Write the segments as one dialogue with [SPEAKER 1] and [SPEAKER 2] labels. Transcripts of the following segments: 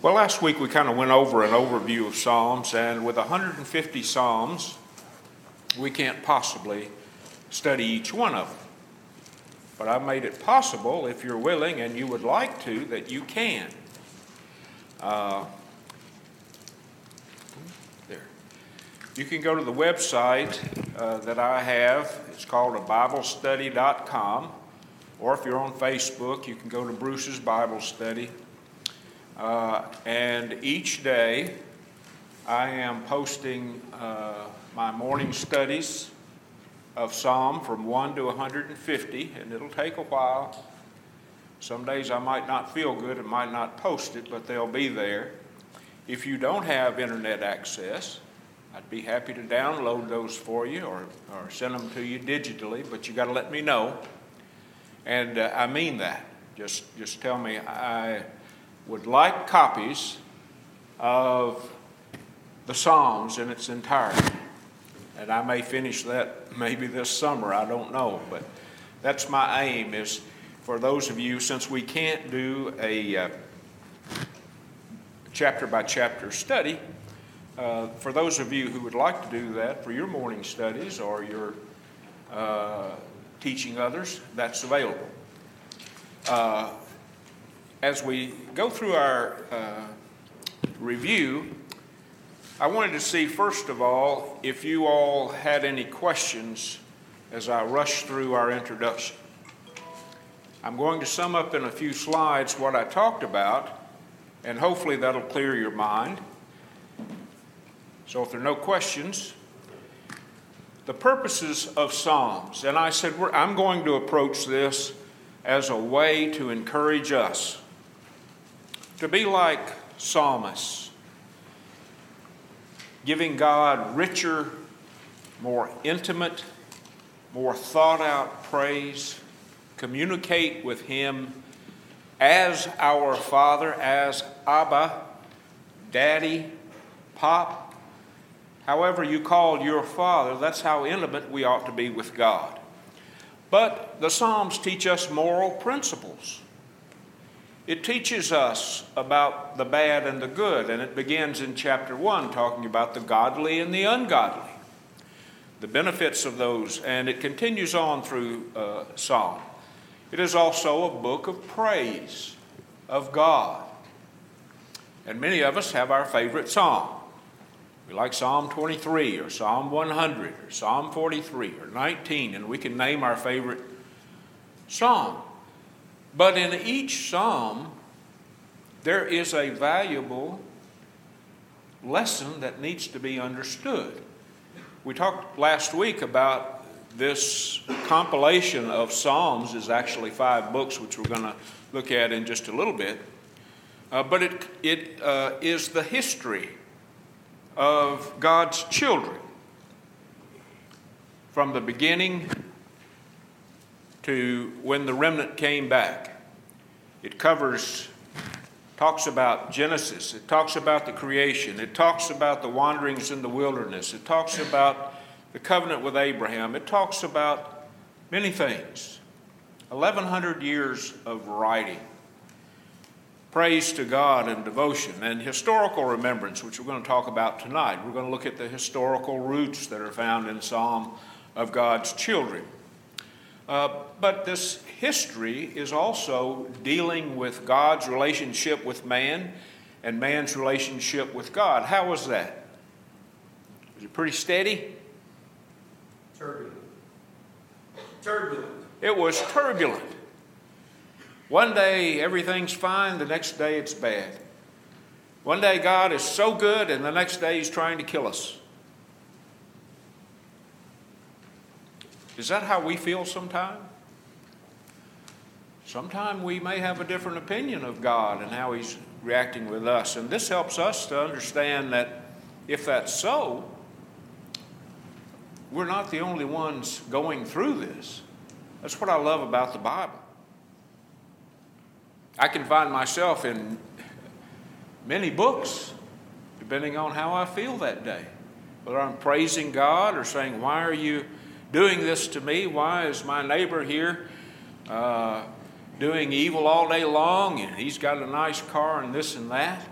[SPEAKER 1] Well, last week we kind of went over an overview of Psalms, and with 150 Psalms, we can't possibly study each one of them. But I've made it possible, if you're willing and you would like to, that you can. Uh, there. You can go to the website uh, that I have. It's called a BibleStudy.com. Or if you're on Facebook, you can go to Bruce's Bible Study. Uh, and each day I am posting uh, my morning studies of Psalm from 1 to 150, and it'll take a while. Some days I might not feel good and might not post it, but they'll be there. If you don't have internet access, I'd be happy to download those for you or, or send them to you digitally, but you got to let me know. And uh, I mean that. Just, just tell me I would like copies of the Psalms in its entirety. And I may finish that maybe this summer, I don't know. But that's my aim is for those of you, since we can't do a uh, chapter by chapter study, uh, for those of you who would like to do that for your morning studies or your uh, teaching others, that's available. As we go through our uh, review, I wanted to see, first of all, if you all had any questions as I rush through our introduction. I'm going to sum up in a few slides what I talked about, and hopefully that'll clear your mind. So, if there are no questions, the purposes of Psalms, and I said I'm going to approach this as a way to encourage us to be like psalmists, giving God richer, more intimate, more thought out praise, communicate with Him as our Father, as Abba, Daddy, Pop, however you call your Father, that's how intimate we ought to be with God. But the Psalms teach us moral principles. It teaches us about the bad and the good, and it begins in chapter 1 talking about the godly and the ungodly, the benefits of those, and it continues on through uh, Psalm. It is also a book of praise of God. And many of us have our favorite psalm. We like Psalm 23 or Psalm 100 or Psalm 43 or 19, and we can name our favorite psalm. But in each psalm, there is a valuable lesson that needs to be understood. We talked last week about this compilation of psalms is actually five books, which we're going to look at in just a little bit. Uh, but it, it uh, is the history of God's children from the beginning to when the remnant came back. It covers, talks about Genesis, it talks about the creation, it talks about the wanderings in the wilderness, it talks about the covenant with Abraham, it talks about many things. 1,100 years of writing praise to God and devotion and historical remembrance, which we're going to talk about tonight. We're going to look at the historical roots that are found in Psalm of God's children. Uh, but this history is also dealing with God's relationship with man and man's relationship with God. How was that? Was it pretty steady?
[SPEAKER 2] Turbulent. Turbulent.
[SPEAKER 1] It was turbulent. One day everything's fine, the next day it's bad. One day God is so good, and the next day He's trying to kill us. Is that how we feel sometimes? Sometimes we may have a different opinion of God and how He's reacting with us. And this helps us to understand that if that's so, we're not the only ones going through this. That's what I love about the Bible. I can find myself in many books, depending on how I feel that day. Whether I'm praising God or saying, Why are you doing this to me? Why is my neighbor here uh, doing evil all day long and he's got a nice car and this and that?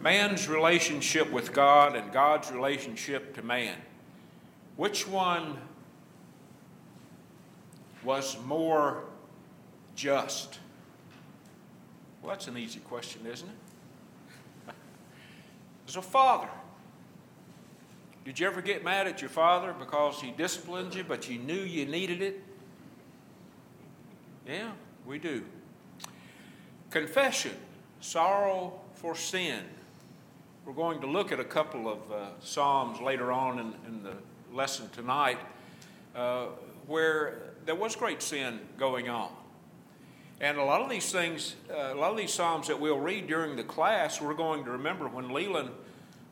[SPEAKER 1] man's relationship with God and God's relationship to man, which one was more just? Well, that's an easy question, isn't it? As a father, did you ever get mad at your father because he disciplined you, but you knew you needed it? Yeah, we do. Confession, sorrow for sin. We're going to look at a couple of uh, Psalms later on in, in the lesson tonight uh, where there was great sin going on. And a lot of these things, uh, a lot of these Psalms that we'll read during the class, we're going to remember when Leland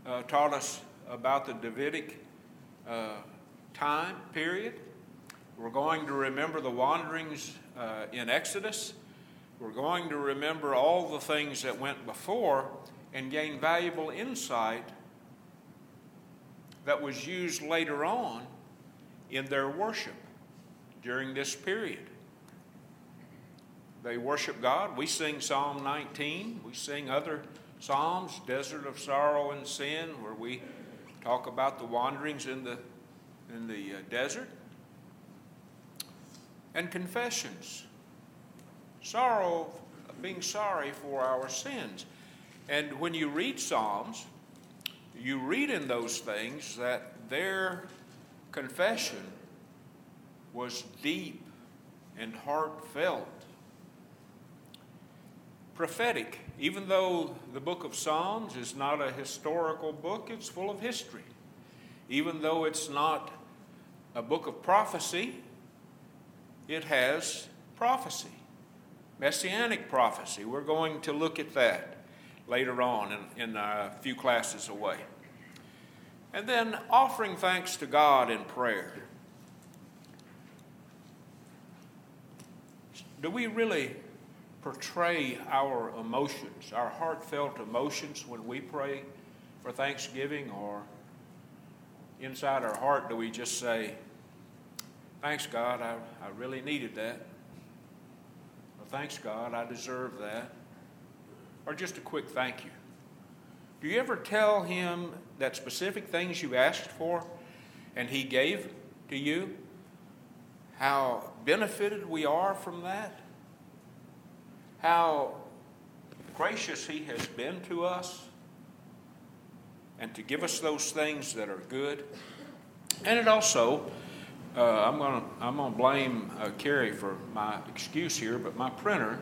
[SPEAKER 1] uh, taught us about the Davidic uh, time period. We're going to remember the wanderings uh, in Exodus. We're going to remember all the things that went before and gain valuable insight that was used later on in their worship during this period. They worship God. We sing Psalm 19. We sing other Psalms, Desert of Sorrow and Sin, where we talk about the wanderings in the, in the uh, desert. And confessions. Sorrow, being sorry for our sins. And when you read Psalms, you read in those things that their confession was deep and heartfelt. Prophetic, even though the book of Psalms is not a historical book, it's full of history. Even though it's not a book of prophecy, it has prophecy, messianic prophecy. We're going to look at that later on in, in a few classes away. And then offering thanks to God in prayer. Do we really portray our emotions, our heartfelt emotions when we pray for thanksgiving? Or inside our heart, do we just say, Thanks, God, I, I really needed that? Or thanks, God, I deserve that? Or just a quick thank you? Do you ever tell Him that specific things you asked for and He gave to you? How benefited we are from that? How gracious He has been to us? And to give us those things that are good. And it also, uh, I'm going to I'm gonna blame uh, Carrie for my excuse here, but my printer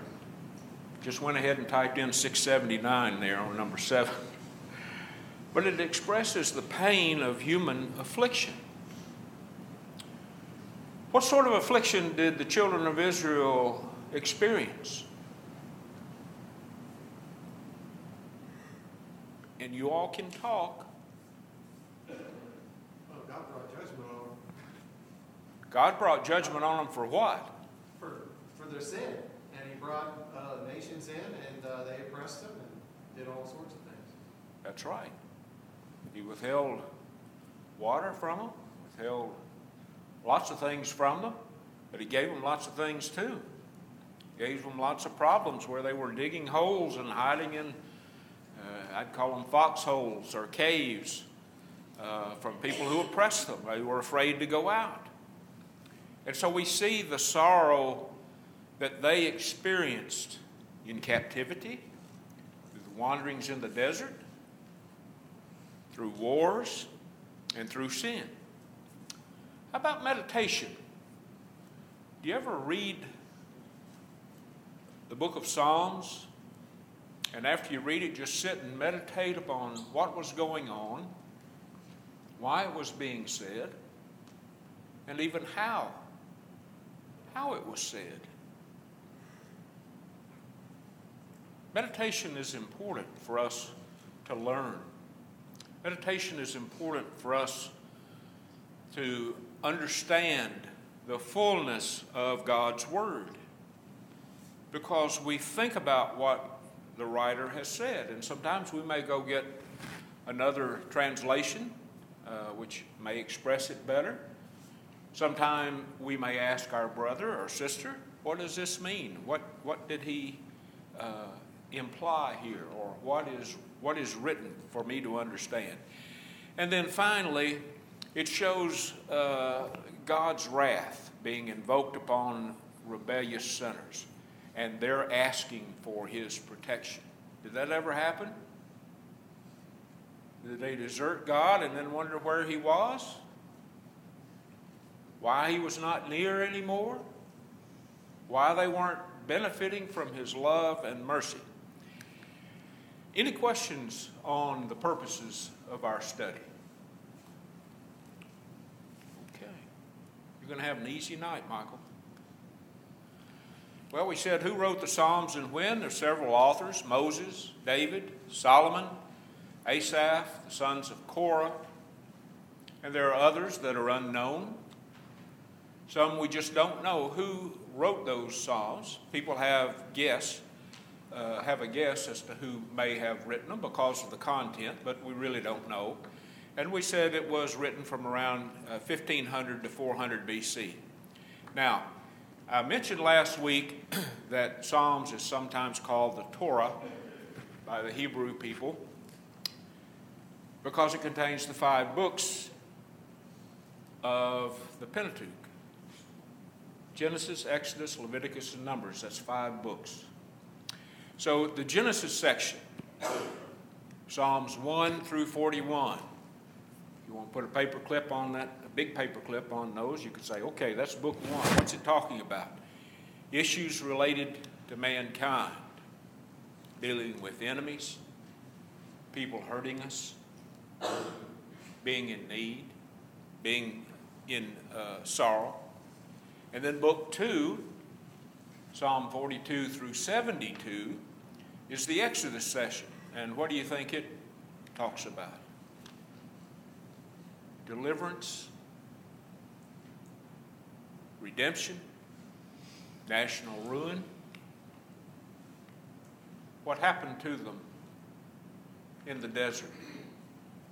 [SPEAKER 1] just went ahead and typed in 679 there on number seven. But it expresses the pain of human affliction. What sort of affliction did the children of Israel experience? And you all can talk.
[SPEAKER 3] Oh, God brought judgment on them
[SPEAKER 1] God brought judgment on them for what?
[SPEAKER 3] for, for their sin. And he brought uh, nations in and uh, they oppressed them and did all sorts of things.
[SPEAKER 1] That's right. He withheld water from them, withheld lots of things from them, but he gave them lots of things too. Gave them lots of problems where they were digging holes and hiding in, uh, I'd call them foxholes or caves uh, from people who oppressed them. They were afraid to go out. And so we see the sorrow that they experienced in captivity, through the wanderings in the desert, through wars, and through sin. How about meditation? Do you ever read the book of Psalms? And after you read it, just sit and meditate upon what was going on, why it was being said, and even how how it was said. Meditation is important for us to learn. Meditation is important for us to understand the fullness of God's Word because we think about what the writer has said, and sometimes we may go get another translation uh, which may express it better. Sometime we may ask our brother or sister, what does this mean? What, what did he uh, imply here, or what is, what is written for me to understand? And then finally, it shows uh, God's wrath being invoked upon rebellious sinners, and they're asking for his protection. Did that ever happen? Did they desert God and then wonder where he was? Why he was not near anymore? Why they weren't benefiting from his love and mercy? Any questions on the purposes of our study? Okay. You're going to have an easy night, Michael. Well, we said who wrote the Psalms and when? There's several authors Moses, David, Solomon, Asaph, the sons of Korah, and there are others that are unknown. Some we just don't know who wrote those Psalms. People have guess, uh, have a guess as to who may have written them because of the content, but we really don't know. And we said it was written from around uh, 1500 to 400 BC. Now, I mentioned last week that Psalms is sometimes called the Torah by the Hebrew people because it contains the five books of the Pentateuch Genesis, Exodus, Leviticus, and Numbers. That's five books. So the Genesis section, Psalms 1 through 41. You want to put a paper clip on that, a big paper clip on those, you could say, okay, that's book one. What's it talking about? Issues related to mankind, dealing with enemies, people hurting us, being in need, being in uh, sorrow. And then book two, Psalm 42 through 72, is the Exodus session. And what do you think it talks about? Deliverance, redemption, national ruin. What happened to them in the desert?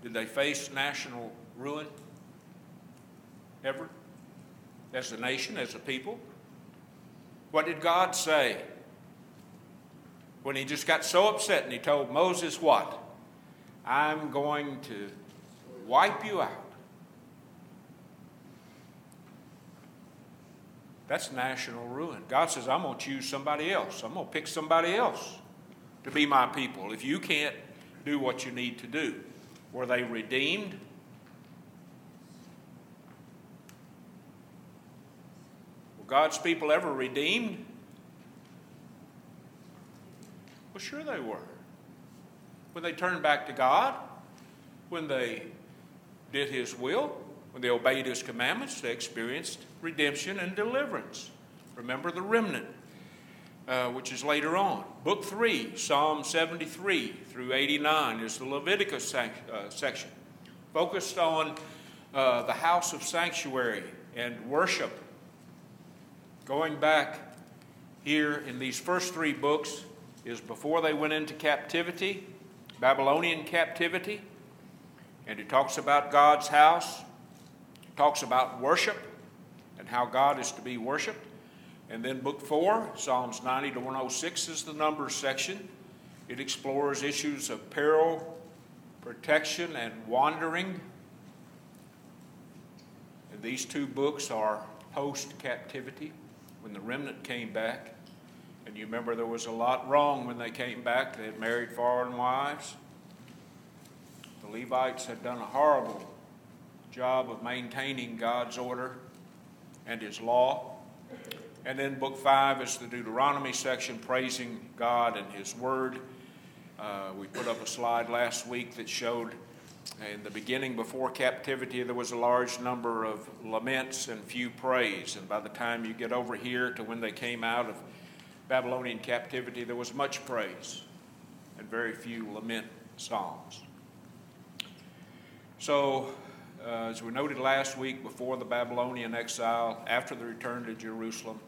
[SPEAKER 1] Did they face national ruin? Ever? as a nation, as a people? What did God say when he just got so upset and he told Moses, What? I'm going to wipe you out. That's national ruin. God says, I'm going to choose somebody else. I'm going to pick somebody else to be my people if you can't do what you need to do. Were they redeemed? Were God's people ever redeemed? Well, sure they were. When they turned back to God, when they did His will, when they obeyed His commandments, they experienced redemption and deliverance. Remember the remnant, uh, which is later on. Book 3, Psalm 73 through 89, is the Leviticus sec- uh, section, focused on uh, the house of sanctuary and worship going back here in these first three books is before they went into captivity, Babylonian captivity, and it talks about God's house, talks about worship and how God is to be worshiped. And then book four, Psalms 90 to 106, is the numbers section. It explores issues of peril, protection, and wandering. And these two books are post captivity when the remnant came back. And you remember there was a lot wrong when they came back. They had married foreign wives. The Levites had done a horrible job of maintaining God's order and His law. And then Book 5 is the Deuteronomy section praising God and His Word. Uh, we put up a slide last week that showed in the beginning, before captivity, there was a large number of laments and few praise. And by the time you get over here to when they came out of Babylonian captivity, there was much praise and very few lament psalms. So, uh, as we noted last week, before the Babylonian exile, after the return to Jerusalem,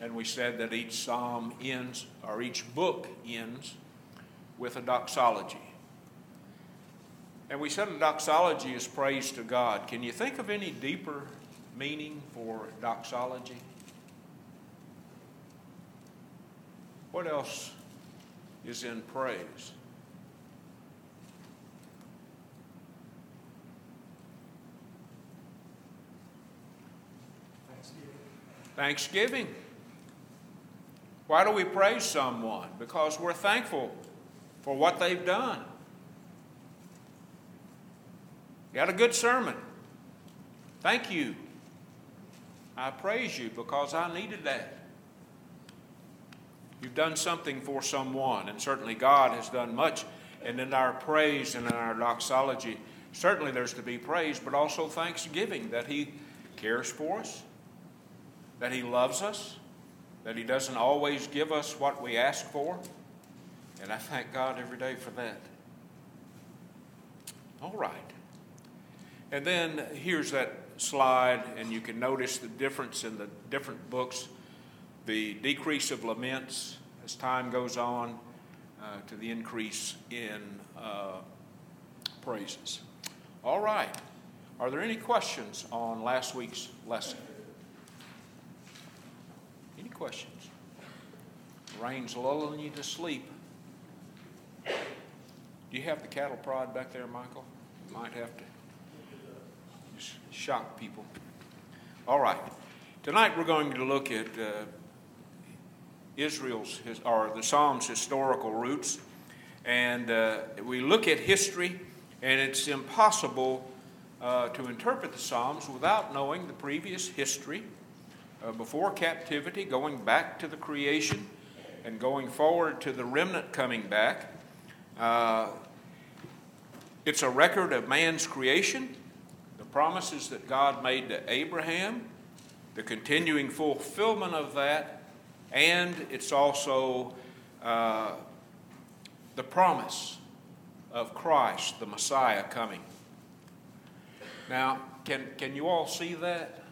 [SPEAKER 1] and we said that each psalm ends, or each book ends, with a doxology. And we said a doxology is praise to God. Can you think of any deeper meaning for doxology? What else is in praise.
[SPEAKER 3] Thanksgiving.
[SPEAKER 1] Why do we praise someone? Because we're thankful for what they've done. You had a good sermon. Thank you. I praise you because I needed that. You've done something for someone, and certainly God has done much. And in our praise and in our doxology, certainly there's to be praise, but also thanksgiving that He cares for us, that He loves us, that He doesn't always give us what we ask for. And I thank God every day for that. All right. And then here's that slide, and you can notice the difference in the different books the decrease of laments as time goes on uh, to the increase in uh, praises. All right. Are there any questions on last week's lesson? Questions? Rain's lulling you to sleep. Do you have the cattle prod back there, Michael? You might have to shock people. All right. Tonight we're going to look at uh, Israel's, or the Psalms' historical roots. And uh, we look at history, and it's impossible uh, to interpret the Psalms without knowing the previous history uh, before captivity, going back to the creation, and going forward to the remnant coming back. Uh, it's a record of man's creation, the promises that God made to Abraham, the continuing fulfillment of that, and it's also uh, the promise of Christ, the Messiah, coming. Now, can, can you all see that?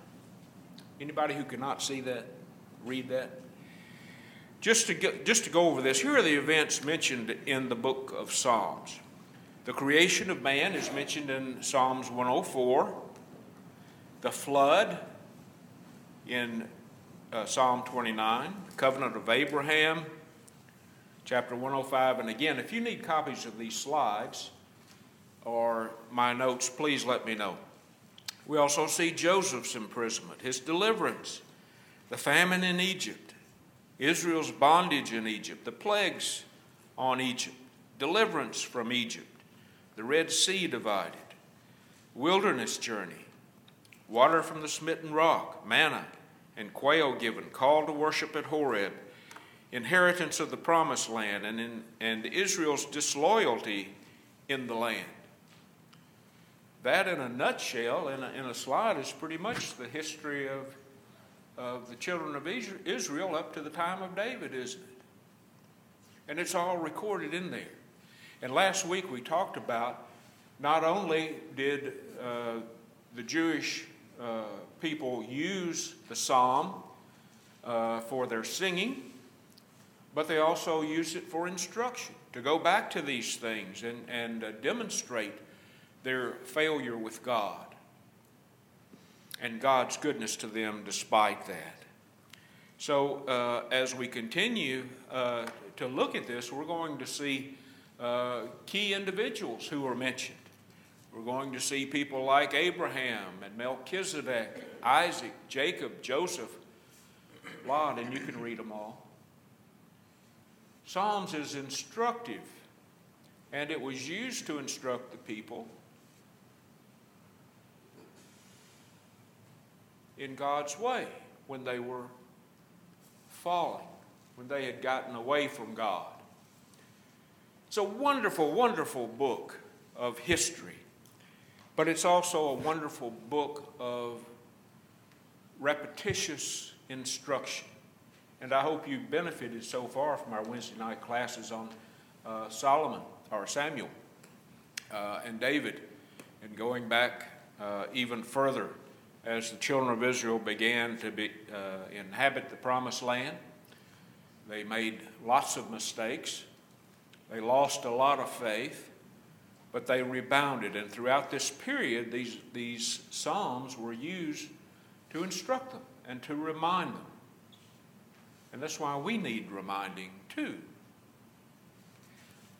[SPEAKER 1] Anybody who cannot see that, read that? Just to, get, just to go over this, here are the events mentioned in the book of Psalms. The creation of man is mentioned in Psalms 104. The flood in uh, Psalm 29. The covenant of Abraham, chapter 105. And again, if you need copies of these slides or my notes, please let me know. We also see Joseph's imprisonment, his deliverance, the famine in Egypt, Israel's bondage in Egypt, the plagues on Egypt, deliverance from Egypt, the Red Sea divided, wilderness journey, water from the smitten rock, manna, and quail given, call to worship at Horeb, inheritance of the promised land, and, in, and Israel's disloyalty in the land. That, in a nutshell, in a, in a slide, is pretty much the history of, of the children of Israel up to the time of David, isn't it? And it's all recorded in there. And last week we talked about not only did uh, the Jewish uh, people use the psalm uh, for their singing, but they also use it for instruction to go back to these things and, and uh, demonstrate their failure with God and God's goodness to them despite that. So, uh, as we continue uh, to look at this, we're going to see uh, key individuals who are mentioned. We're going to see people like Abraham and Melchizedek, Isaac, Jacob, Joseph, Lot, and you can read them all. Psalms is instructive, and it was used to instruct the people in God's way when they were falling, when they had gotten away from God. It's a wonderful, wonderful book of history, but it's also a wonderful book of repetitious instruction. And I hope you've benefited so far from our Wednesday night classes on uh, Solomon or Samuel uh, and David, and going back uh, even further as the children of Israel began to be, uh, inhabit the promised land. They made lots of mistakes. They lost a lot of faith, but they rebounded. And throughout this period, these, these Psalms were used to instruct them and to remind them. And that's why we need reminding too.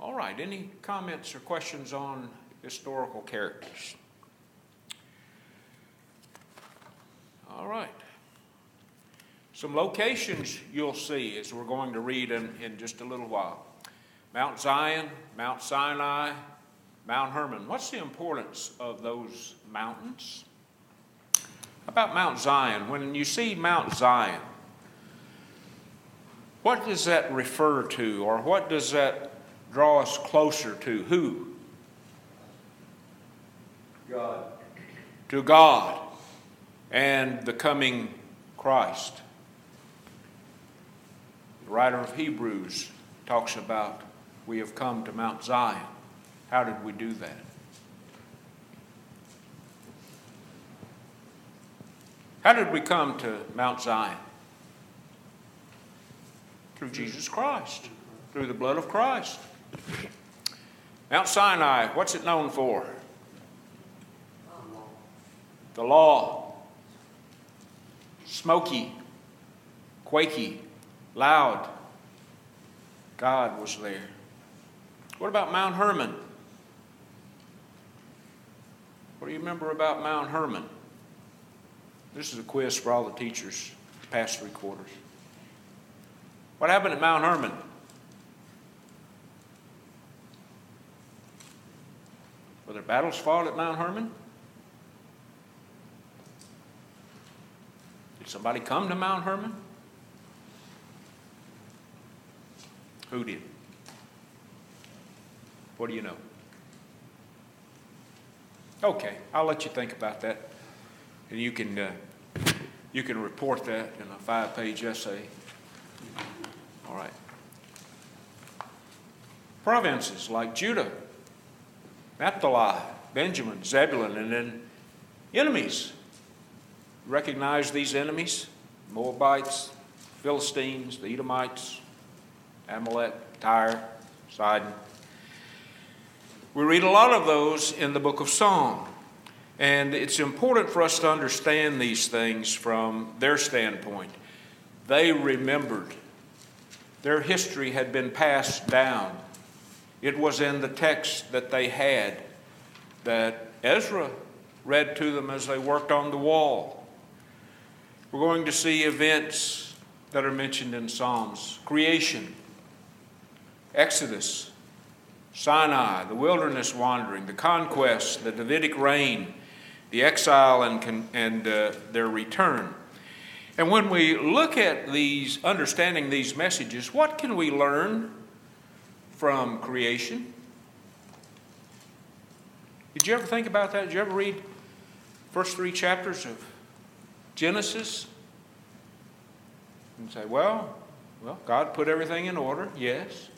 [SPEAKER 1] All right, any comments or questions on historical characters? All right. Some locations you'll see as we're going to read in, in just a little while Mount Zion, Mount Sinai, Mount Hermon. What's the importance of those mountains? About Mount Zion, when you see Mount Zion, what does that refer to, or what does that draw us closer to? Who?
[SPEAKER 2] God.
[SPEAKER 1] To God and the coming Christ. The writer of Hebrews talks about we have come to Mount Zion. How did we do that? How did we come to Mount Zion? Through Jesus Christ, through the blood of Christ. Mount Sinai, what's it known for? The law. Smoky, quaky, loud. God was there. What about Mount Hermon? What do you remember about Mount Hermon? This is a quiz for all the teachers, past three quarters. What happened at Mount Hermon? Were there battles fought at Mount Hermon? Somebody come to Mount Hermon? Who did? What do you know? Okay, I'll let you think about that, and you can uh, you can report that in a five-page essay. All right. Provinces like Judah, Naphtali, Benjamin, Zebulun, and then enemies. Recognize these enemies Moabites, Philistines, the Edomites, Amalek, Tyre, Sidon. We read a lot of those in the book of Psalm. And it's important for us to understand these things from their standpoint. They remembered, their history had been passed down. It was in the text that they had that Ezra read to them as they worked on the wall. We're going to see events that are mentioned in Psalms creation, Exodus, Sinai, the wilderness wandering, the conquest, the Davidic reign, the exile, and, and uh, their return. And when we look at these, understanding these messages, what can we learn from creation? Did you ever think about that? Did you ever read first three chapters of Genesis? And say, well, well, God put everything in order, yes.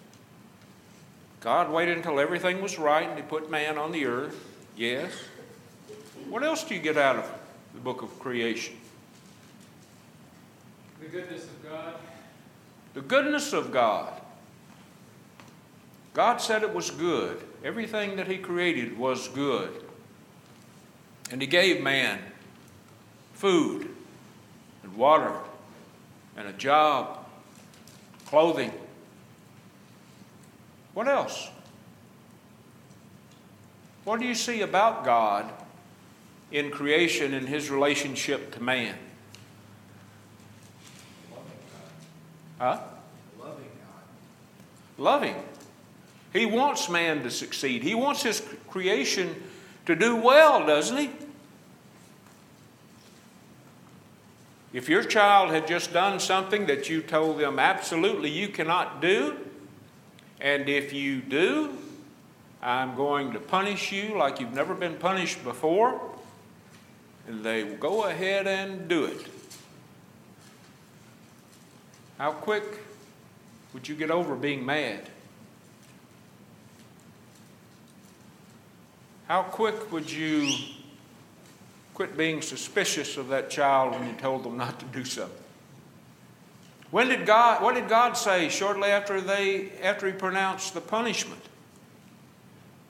[SPEAKER 1] God waited until everything was right and He put man on the earth. Yes. What else do you get out of the book of creation?
[SPEAKER 3] The goodness of God.
[SPEAKER 1] The goodness of God. God said it was good. Everything that He created was good. And He gave man food and water and a job, clothing, what else? What do you see about God in creation and his relationship to man? Huh?
[SPEAKER 3] Loving God.
[SPEAKER 1] Loving. He wants man to succeed. He wants his creation to do well, doesn't he? If your child had just done something that you told them absolutely you cannot do, and if you do, I'm going to punish you like you've never been punished before. And they will go ahead and do it. How quick would you get over being mad? How quick would you quit being suspicious of that child when you told them not to do something? When did God, what did God say shortly after, they, after He pronounced the punishment?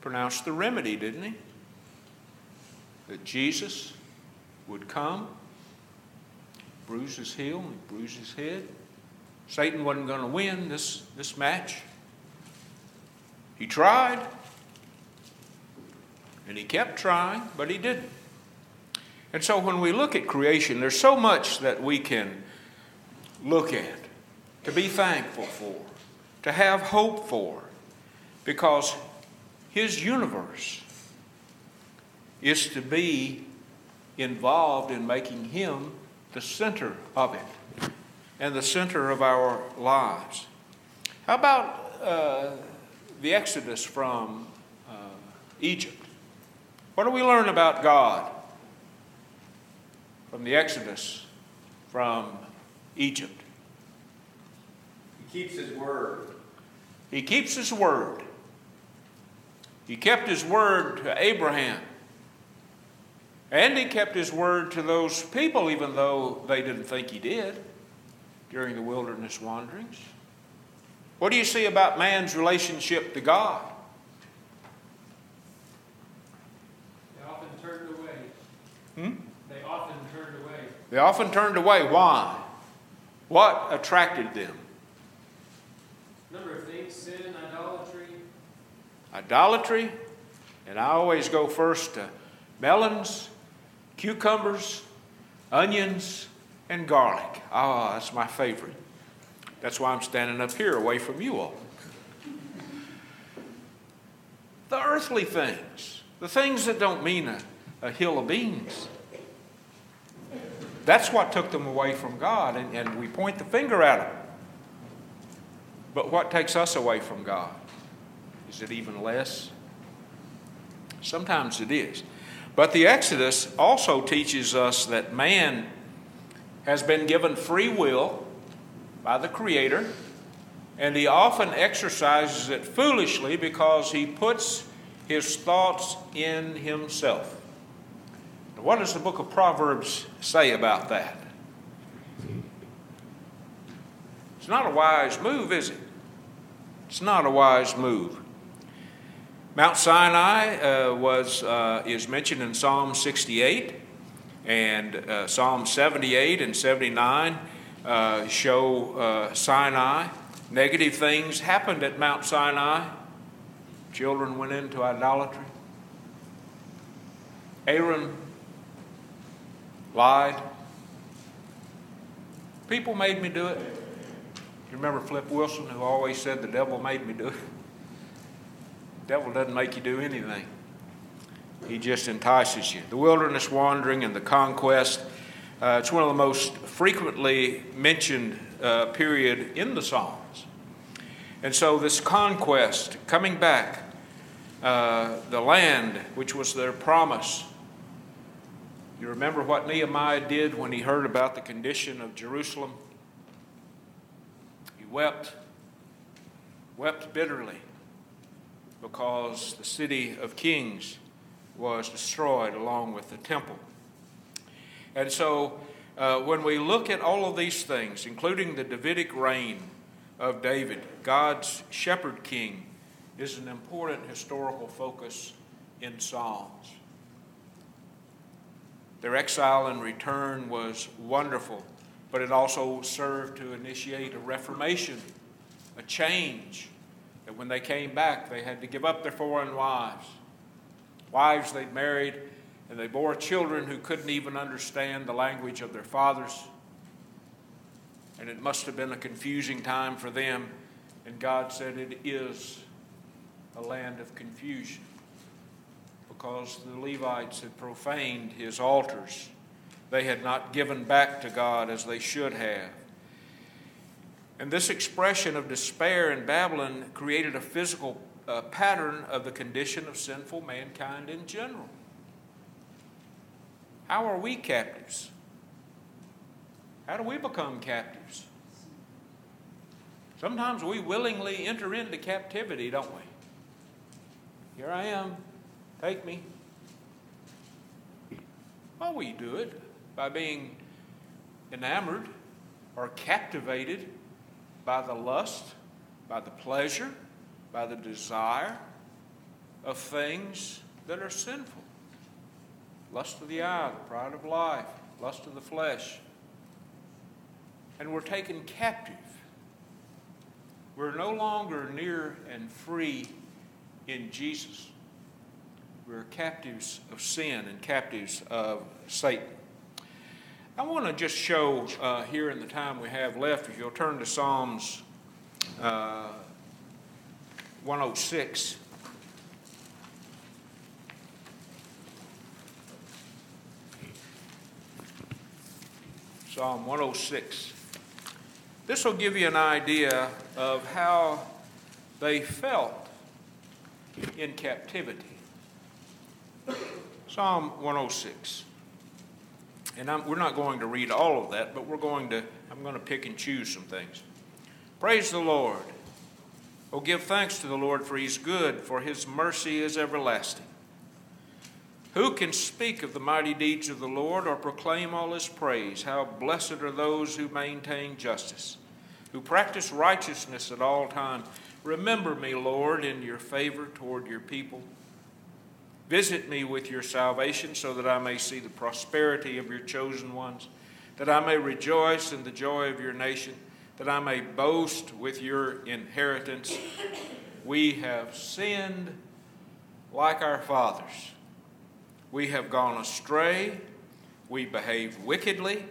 [SPEAKER 1] Pronounced the remedy, didn't He? That Jesus would come, bruise His heel, and bruise His head. Satan wasn't going to win this, this match. He tried, and he kept trying, but he didn't. And so when we look at creation, there's so much that we can look at, to be thankful for, to have hope for, because his universe is to be involved in making him the center of it and the center of our lives. How about uh, the Exodus from uh, Egypt? What do we learn about God from the Exodus from Egypt?
[SPEAKER 2] He keeps his word.
[SPEAKER 1] He keeps his word. He kept his word to Abraham. And he kept his word to those people, even though they didn't think he did during the wilderness wanderings. What do you see about man's relationship to God?
[SPEAKER 4] They often turned away.
[SPEAKER 1] Hmm?
[SPEAKER 4] They often turned away.
[SPEAKER 1] They often turned away. Why? What attracted them?
[SPEAKER 4] Number of things sin, idolatry.
[SPEAKER 1] Idolatry, and I always go first to melons, cucumbers, onions, and garlic. Ah, that's my favorite. That's why I'm standing up here away from you all. The earthly things, the things that don't mean a, a hill of beans. That's what took them away from God, and, and we point the finger at them. But what takes us away from God? Is it even less? Sometimes it is. But the Exodus also teaches us that man has been given free will by the Creator, and he often exercises it foolishly because he puts his thoughts in himself. What does the book of Proverbs say about that? It's not a wise move, is it? It's not a wise move. Mount Sinai uh, was, uh, is mentioned in Psalm 68, and uh, Psalm 78 and 79 uh, show uh, Sinai. Negative things happened at Mount Sinai. Children went into idolatry. Aaron lied. People made me do it. You remember Flip Wilson, who always said the devil made me do it? The devil doesn't make you do anything. He just entices you. The wilderness wandering and the conquest, uh, it's one of the most frequently mentioned uh, period in the Psalms. And so this conquest, coming back, uh, the land which was their promise. You remember what Nehemiah did when he heard about the condition of Jerusalem? He wept, wept bitterly because the city of kings was destroyed along with the temple. And so, uh, when we look at all of these things, including the Davidic reign of David, God's shepherd king, is an important historical focus in Psalms. Their exile and return was wonderful, but it also served to initiate a reformation, a change. That when they came back, they had to give up their foreign wives, wives they'd married, and they bore children who couldn't even understand the language of their fathers. And it must have been a confusing time for them. And God said, It is a land of confusion because the Levites had profaned his altars. They had not given back to God as they should have. And this expression of despair in Babylon created a physical uh, pattern of the condition of sinful mankind in general. How are we captives? How do we become captives? Sometimes we willingly enter into captivity, don't we? Here I am, take me. Well, we do it by being enamored or captivated by the lust, by the pleasure, by the desire of things that are sinful lust of the eye, the pride of life, lust of the flesh. And we're taken captive. We're no longer near and free in Jesus. We're captives of sin and captives of Satan. I want to just show uh, here in the time we have left, if you'll turn to Psalms uh, 106. Psalm 106. This will give you an idea of how they felt in captivity. Psalm 106. And I'm, we're not going to read all of that, but we're going to, I'm going to pick and choose some things. Praise the Lord. Oh, give thanks to the Lord, for he's good, for his mercy is everlasting. Who can speak of the mighty deeds of the Lord or proclaim all his praise? How blessed are those who maintain justice, who practice righteousness at all times. Remember me, Lord, in your favor toward your people. Visit me with your salvation so that I may see the prosperity of your chosen ones, that I may rejoice in the joy of your nation, that I may boast with your inheritance. We have sinned like our fathers. We have gone astray. We behaved wickedly.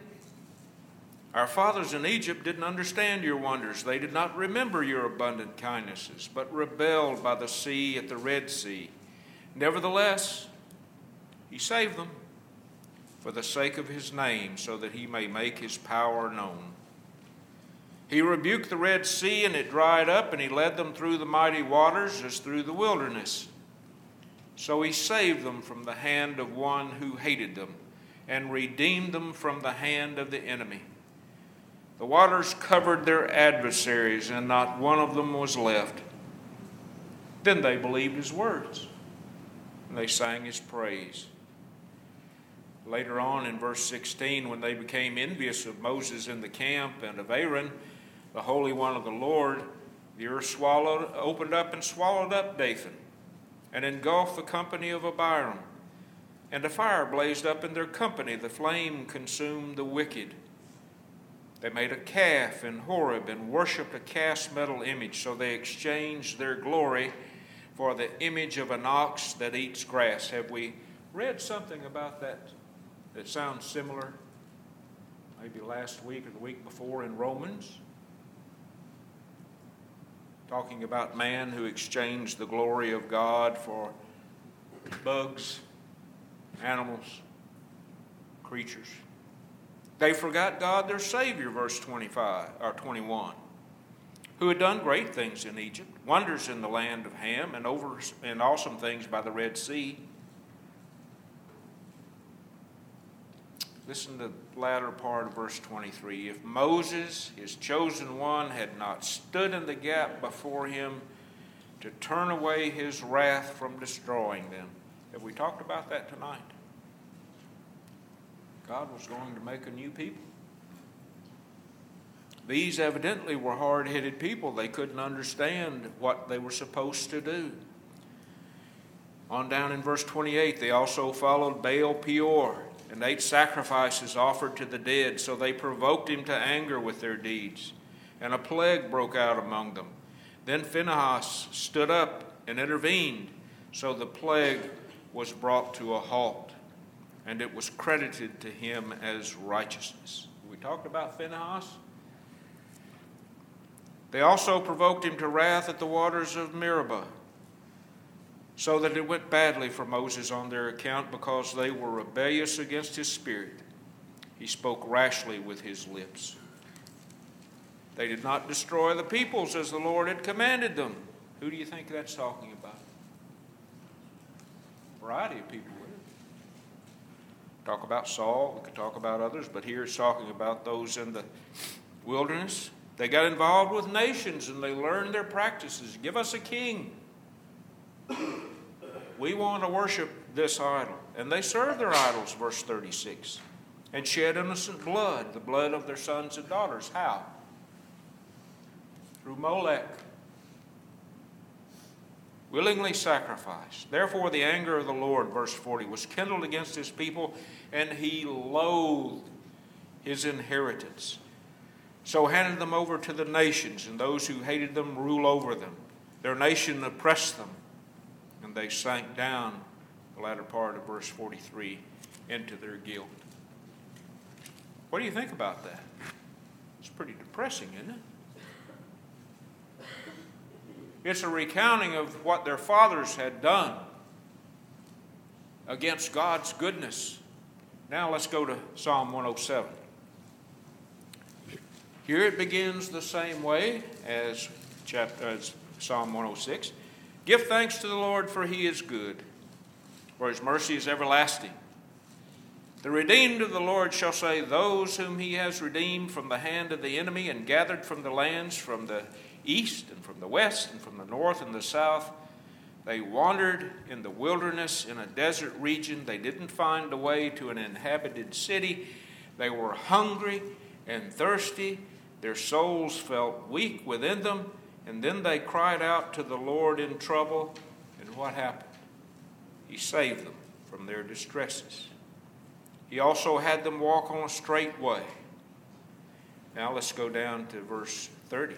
[SPEAKER 1] Our fathers in Egypt didn't understand your wonders. They did not remember your abundant kindnesses, but rebelled by the sea at the Red Sea. Nevertheless, he saved them for the sake of his name, so that he may make his power known. He rebuked the Red Sea, and it dried up, and he led them through the mighty waters as through the wilderness. So he saved them from the hand of one who hated them and redeemed them from the hand of the enemy. The waters covered their adversaries, and not one of them was left. Then they believed his words, and they sang his praise. Later on in verse 16, when they became envious of Moses in the camp and of Aaron, the Holy One of the Lord, the earth swallowed, opened up and swallowed up Dathan and engulfed the company of Abiram. And a fire blazed up in their company. The flame consumed the wicked. They made a calf in Horeb and worshipped a cast metal image. So they exchanged their glory for the image of an ox that eats grass. Have we read something about that that sounds similar? Maybe last week or the week before in Romans? talking about man who exchanged the glory of God for bugs, animals, creatures. They forgot God, their Savior, verse 25 or 21, who had done great things in Egypt, wonders in the land of Ham, and over and awesome things by the Red Sea. Listen to the latter part of verse 23. If Moses, his chosen one, had not stood in the gap before him to turn away his wrath from destroying them. Have we talked about that tonight? God was going to make a new people. These evidently were hard headed people. They couldn't understand what they were supposed to do. On down in verse 28, they also followed Baal Peor and ate sacrifices offered to the dead. So they provoked him to anger with their deeds. And a plague broke out among them. Then Phinehas stood up and intervened. So the plague was brought to a halt, and it was credited to him as righteousness. We talked about Phinehas. They also provoked him to wrath at the waters of Meribah so that it went badly for Moses on their account because they were rebellious against his spirit. He spoke rashly with his lips. They did not destroy the peoples as the Lord had commanded them. Who do you think that's talking about? A variety of people. Talk about Saul, we could talk about others, but here it's talking about those in the wilderness. They got involved with nations and they learned their practices. Give us a king. We want to worship this idol. And they serve their idols, verse 36, and shed innocent blood, the blood of their sons and daughters. How? Through Molech. Willingly sacrificed. Therefore, the anger of the Lord, verse 40, was kindled against his people, and he loathed his inheritance. So handed them over to the nations, and those who hated them rule over them. Their nation oppressed them and they sank down, the latter part of verse 43, into their guilt. What do you think about that? It's pretty depressing, isn't it? It's a recounting of what their fathers had done against God's goodness. Now let's go to Psalm 107. Here it begins the same way as, chapter, as Psalm 106. Give thanks to the Lord, for he is good, for his mercy is everlasting. The redeemed of the Lord shall say, Those whom he has redeemed from the hand of the enemy and gathered from the lands, from the east and from the west and from the north and the south. They wandered in the wilderness in a desert region. They didn't find a way to an inhabited city. They were hungry and thirsty. Their souls felt weak within them. And then they cried out to the Lord in trouble. And what happened? He saved them from their distresses. He also had them walk on a straight way. Now let's go down to verse 30.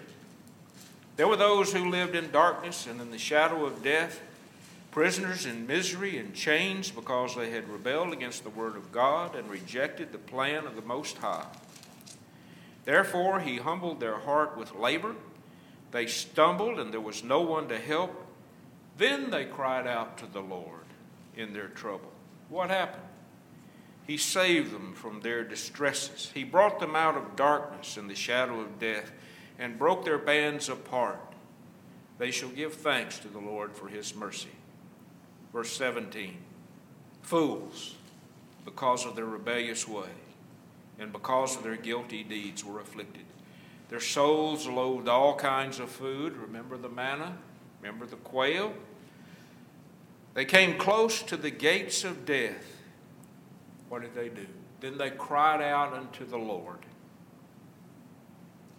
[SPEAKER 1] There were those who lived in darkness and in the shadow of death, prisoners in misery and chains because they had rebelled against the word of God and rejected the plan of the Most High. Therefore, he humbled their heart with labor. They stumbled, and there was no one to help. Then they cried out to the Lord in their trouble. What happened? He saved them from their distresses. He brought them out of darkness and the shadow of death and broke their bands apart. They shall give thanks to the Lord for his mercy. Verse 17 Fools, because of their rebellious way and because of their guilty deeds, were afflicted. Their souls loathed all kinds of food. Remember the manna? Remember the quail? They came close to the gates of death. What did they do? Then they cried out unto the Lord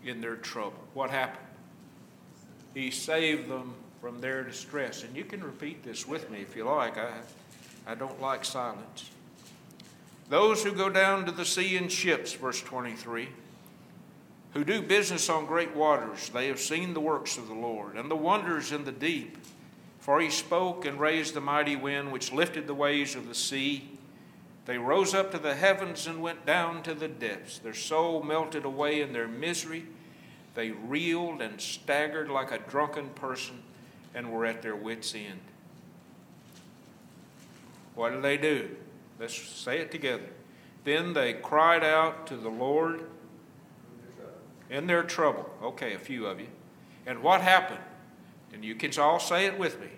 [SPEAKER 1] in their trouble. What happened? He saved them from their distress. And you can repeat this with me if you like. I, I don't like silence. Those who go down to the sea in ships, verse 23, who do business on great waters, they have seen the works of the Lord and the wonders in the deep. For he spoke and raised the mighty wind which lifted the waves of the sea. They rose up to the heavens and went down to the depths. Their soul melted away in their misery. They reeled and staggered like a drunken person and were at their wits' end. What did they do? Let's say it together. Then they cried out to the Lord in their trouble. Okay, a few of you. And what happened? And you can all say it with me.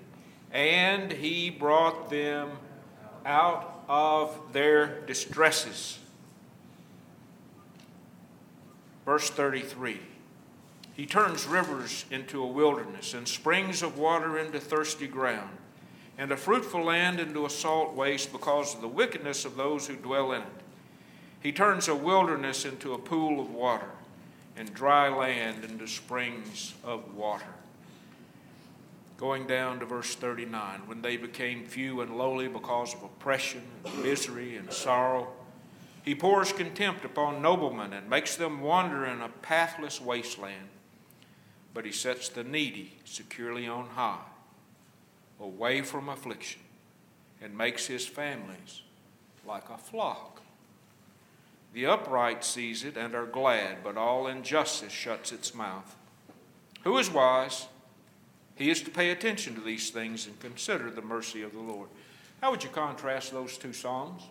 [SPEAKER 1] And he brought them out of their distresses. Verse 33. He turns rivers into a wilderness and springs of water into thirsty ground, and a fruitful land into a salt waste because of the wickedness of those who dwell in it. He turns a wilderness into a pool of water, and dry land into springs of water. Going down to verse 39, when they became few and lowly because of oppression, and misery, and sorrow, he pours contempt upon noblemen and makes them wander in a pathless wasteland but he sets the needy securely on high, away from affliction, and makes his families like a flock. The upright sees it and are glad, but all injustice shuts its mouth. Who is wise? He is to pay attention to these things and consider the mercy of the Lord. How would you contrast those two Psalms?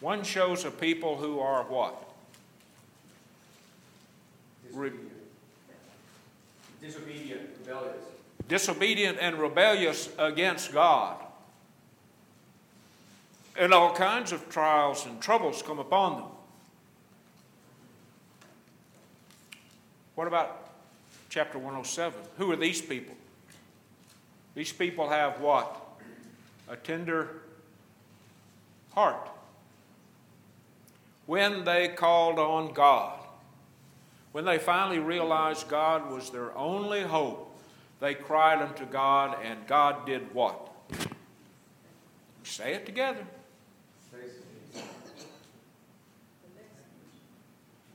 [SPEAKER 1] One shows a people who are what?
[SPEAKER 2] Re- disobedient, rebellious.
[SPEAKER 1] Disobedient and rebellious against God. And all kinds of trials and troubles come upon them. What about chapter 107? Who are these people? These people have what? A tender heart. When they called on God, when they finally realized God was their only hope, they cried unto God, and God did what? Say it together.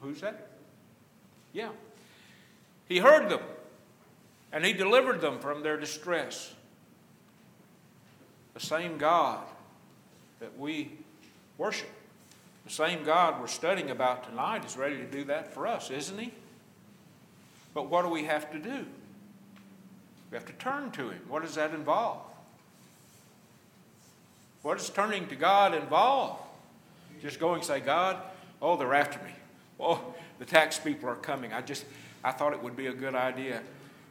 [SPEAKER 1] Who's that? Yeah. He heard them and He delivered them from their distress. The same God that we worship, the same God we're studying about tonight is ready to do that for us, isn't He? But what do we have to do? We have to turn to Him. What does that involve? What does turning to God involve? Just go and say, God, oh, they're after me. Oh, the tax people are coming. I just, I thought it would be a good idea.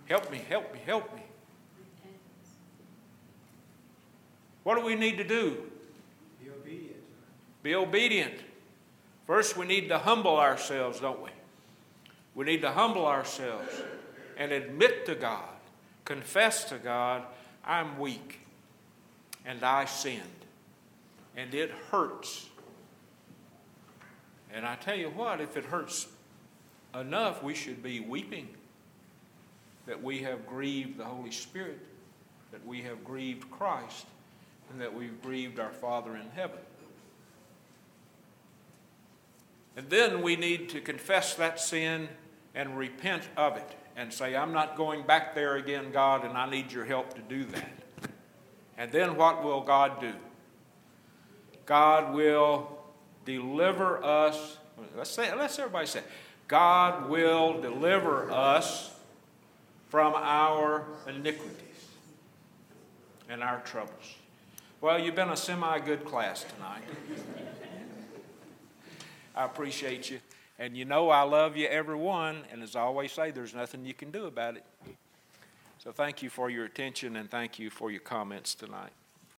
[SPEAKER 1] Help me, help me, help me. What do we need to do? Be obedient. First, we need to humble ourselves, don't we? We need to humble ourselves and admit to God, confess to God, I'm weak and I sinned. And it hurts. And I tell you what, if it hurts enough, we should be weeping that we have grieved the Holy Spirit, that we have grieved Christ, and that we've grieved our Father in heaven. And then we need to confess that sin and repent of it and say, I'm not going back there again, God, and I need your help to do that. And then what will God do? God will deliver us. Let's say, let's everybody say, God will deliver us from our iniquities and our troubles. Well, you've been a semi good class tonight. I appreciate you. And you know I love you, everyone. And as I always say, there's nothing you can do about it. So thank you for your attention and thank you for your comments tonight.